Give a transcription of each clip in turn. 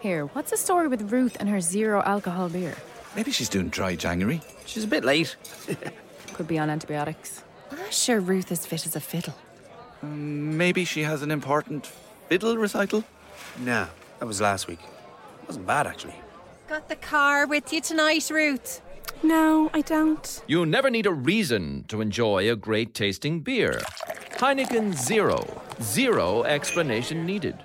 Here, what's the story with Ruth and her zero alcohol beer? Maybe she's doing dry January. She's a bit late. Could be on antibiotics. I'm sure Ruth is fit as a fiddle. Um, maybe she has an important fiddle recital? Nah, that was last week. It Wasn't bad, actually. Got the car with you tonight, Ruth? No, I don't. You never need a reason to enjoy a great tasting beer. Heineken Zero. Zero explanation needed.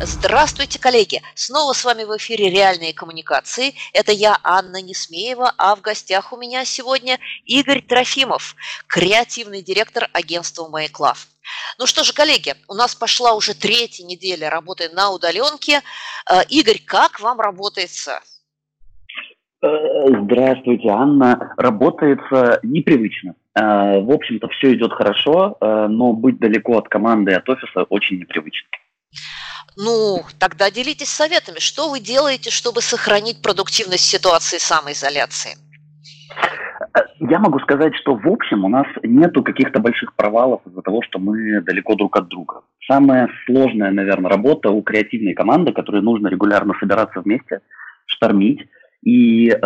Здравствуйте, коллеги! Снова с вами в эфире «Реальные коммуникации». Это я, Анна Несмеева, а в гостях у меня сегодня Игорь Трофимов, креативный директор агентства «Мейклав». Ну что же, коллеги, у нас пошла уже третья неделя работы на удаленке. Э, Игорь, как вам работается? Э, здравствуйте, Анна. Работается непривычно. Э, в общем-то, все идет хорошо, но быть далеко от команды от офиса очень непривычно. Ну, тогда делитесь советами. Что вы делаете, чтобы сохранить продуктивность ситуации самоизоляции? Я могу сказать, что в общем у нас нету каких-то больших провалов из-за того, что мы далеко друг от друга. Самая сложная, наверное, работа у креативной команды, которой нужно регулярно собираться вместе, штормить и э,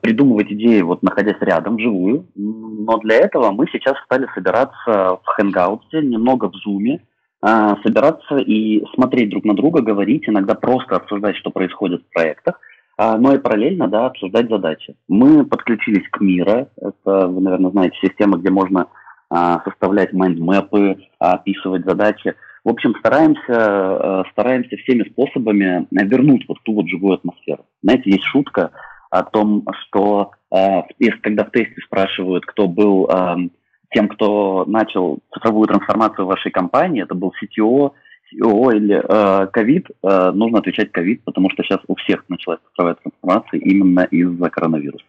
придумывать идеи, вот находясь рядом, вживую. Но для этого мы сейчас стали собираться в Hangouts, немного в Zoom, а, собираться и смотреть друг на друга, говорить, иногда просто обсуждать, что происходит в проектах, а, но и параллельно, да, обсуждать задачи. Мы подключились к Мира, это, вы, наверное, знаете, система, где можно а, составлять майндмэпы, описывать задачи. В общем, стараемся, стараемся всеми способами вернуть вот ту вот живую атмосферу. Знаете, есть шутка о том, что когда в тесте спрашивают, кто был тем, кто начал цифровую трансформацию вашей компании, это был CTO, CEO или ковид, э, э, нужно отвечать ковид, потому что сейчас у всех началась цифровая трансформация именно из-за коронавируса.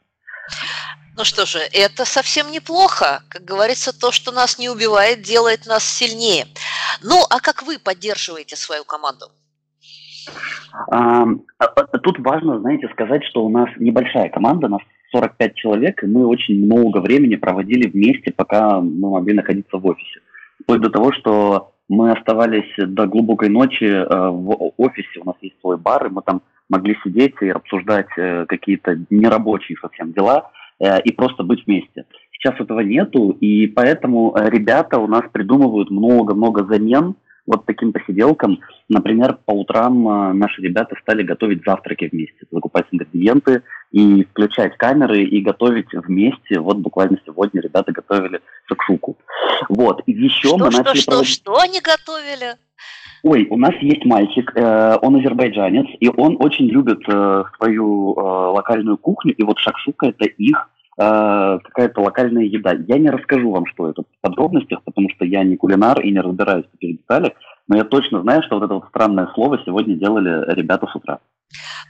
Ну что же, это совсем неплохо. Как говорится, то, что нас не убивает, делает нас сильнее. Ну, а как вы поддерживаете свою команду? А, а, тут важно, знаете, сказать, что у нас небольшая команда, нас 45 человек, и мы очень много времени проводили вместе, пока мы могли находиться в офисе. Вплоть до того, что мы оставались до глубокой ночи э, в офисе, у нас есть свой бар, и мы там могли сидеть и обсуждать э, какие-то нерабочие совсем дела э, и просто быть вместе. Сейчас этого нету, и поэтому ребята у нас придумывают много-много замен, вот таким посиделкам. Например, по утрам а, наши ребята стали готовить завтраки вместе, закупать ингредиенты и включать камеры и готовить вместе. Вот буквально сегодня ребята готовили шакшуку. Вот. И еще что, мы что, начали... Что, проводить... что они готовили? Ой, у нас есть мальчик, э, он азербайджанец, и он очень любит э, свою э, локальную кухню, и вот шакшука это их какая-то локальная еда. Я не расскажу вам, что это в подробностях, потому что я не кулинар и не разбираюсь в этих деталях, но я точно знаю, что вот это вот странное слово сегодня делали ребята с утра.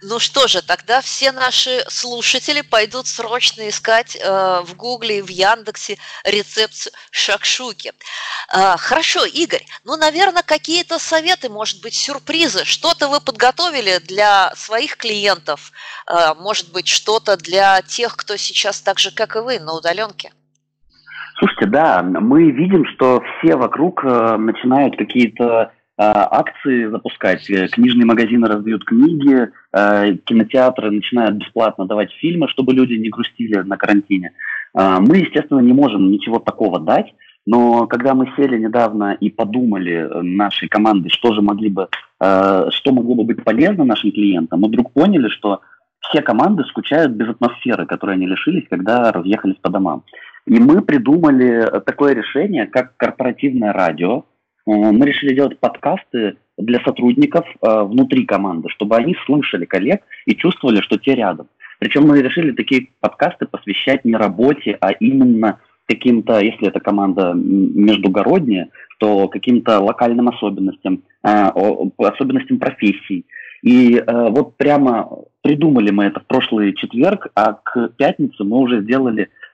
Ну что же, тогда все наши слушатели пойдут срочно искать э, в Гугле и в Яндексе рецепт шакшуки. Э, хорошо, Игорь, ну, наверное, какие-то советы, может быть, сюрпризы. Что-то вы подготовили для своих клиентов, э, может быть, что-то для тех, кто сейчас так же, как и вы, на удаленке? Слушайте, да, мы видим, что все вокруг э, начинают какие-то акции запускать. Э, книжные магазины раздают книги, э, кинотеатры начинают бесплатно давать фильмы, чтобы люди не грустили на карантине. Мы, естественно, не можем ничего такого дать, но когда мы сели недавно и подумали э, нашей командой, что же могли бы, что могло бы быть полезно нашим клиентам, мы вдруг поняли, что все команды скучают без атмосферы, которой они лишились, когда разъехались по домам. И мы придумали такое решение, как корпоративное радио, Э, мы решили делать подкасты для сотрудников э, внутри команды, чтобы они слышали коллег и чувствовали, что те рядом. Причем мы решили такие подкасты посвящать не работе, а именно каким-то, если это команда междугородняя, то каким-то локальным особенностям, э, особенностям профессий. И э, вот прямо придумали мы это в прошлый четверг, а к пятнице мы уже сделали Э,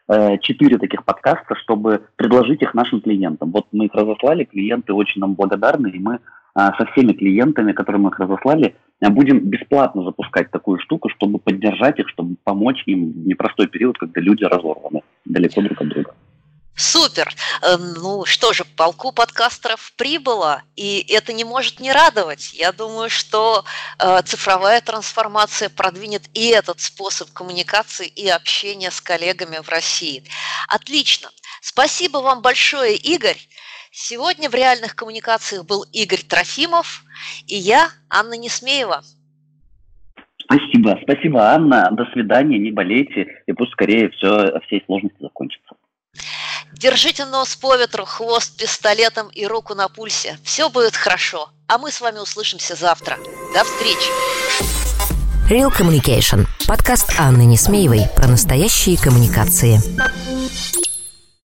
четыре таких подкаста, чтобы предложить их нашим клиентам. Вот мы их разослали, клиенты очень нам благодарны, и мы а, со всеми клиентами, которым мы их разослали, а, будем бесплатно запускать такую штуку, чтобы поддержать их, чтобы помочь им в непростой период, когда люди разорваны далеко друг от друга. Супер! Э, ну что же, полку подкастеров прибыло, и это не может не радовать. Я думаю, что э, цифровая трансформация продвинет и этот способ коммуникации и общения с коллегами в России. Отлично! Спасибо вам большое, Игорь. Сегодня в реальных коммуникациях был Игорь Трофимов и я, Анна Несмеева. Спасибо, спасибо, Анна. До свидания, не болейте, и пусть скорее все, все сложности закончатся. Держите нос по ветру, хвост пистолетом и руку на пульсе. Все будет хорошо. А мы с вами услышимся завтра. До встречи. Real Communication. Подкаст Анны Несмеевой про настоящие коммуникации.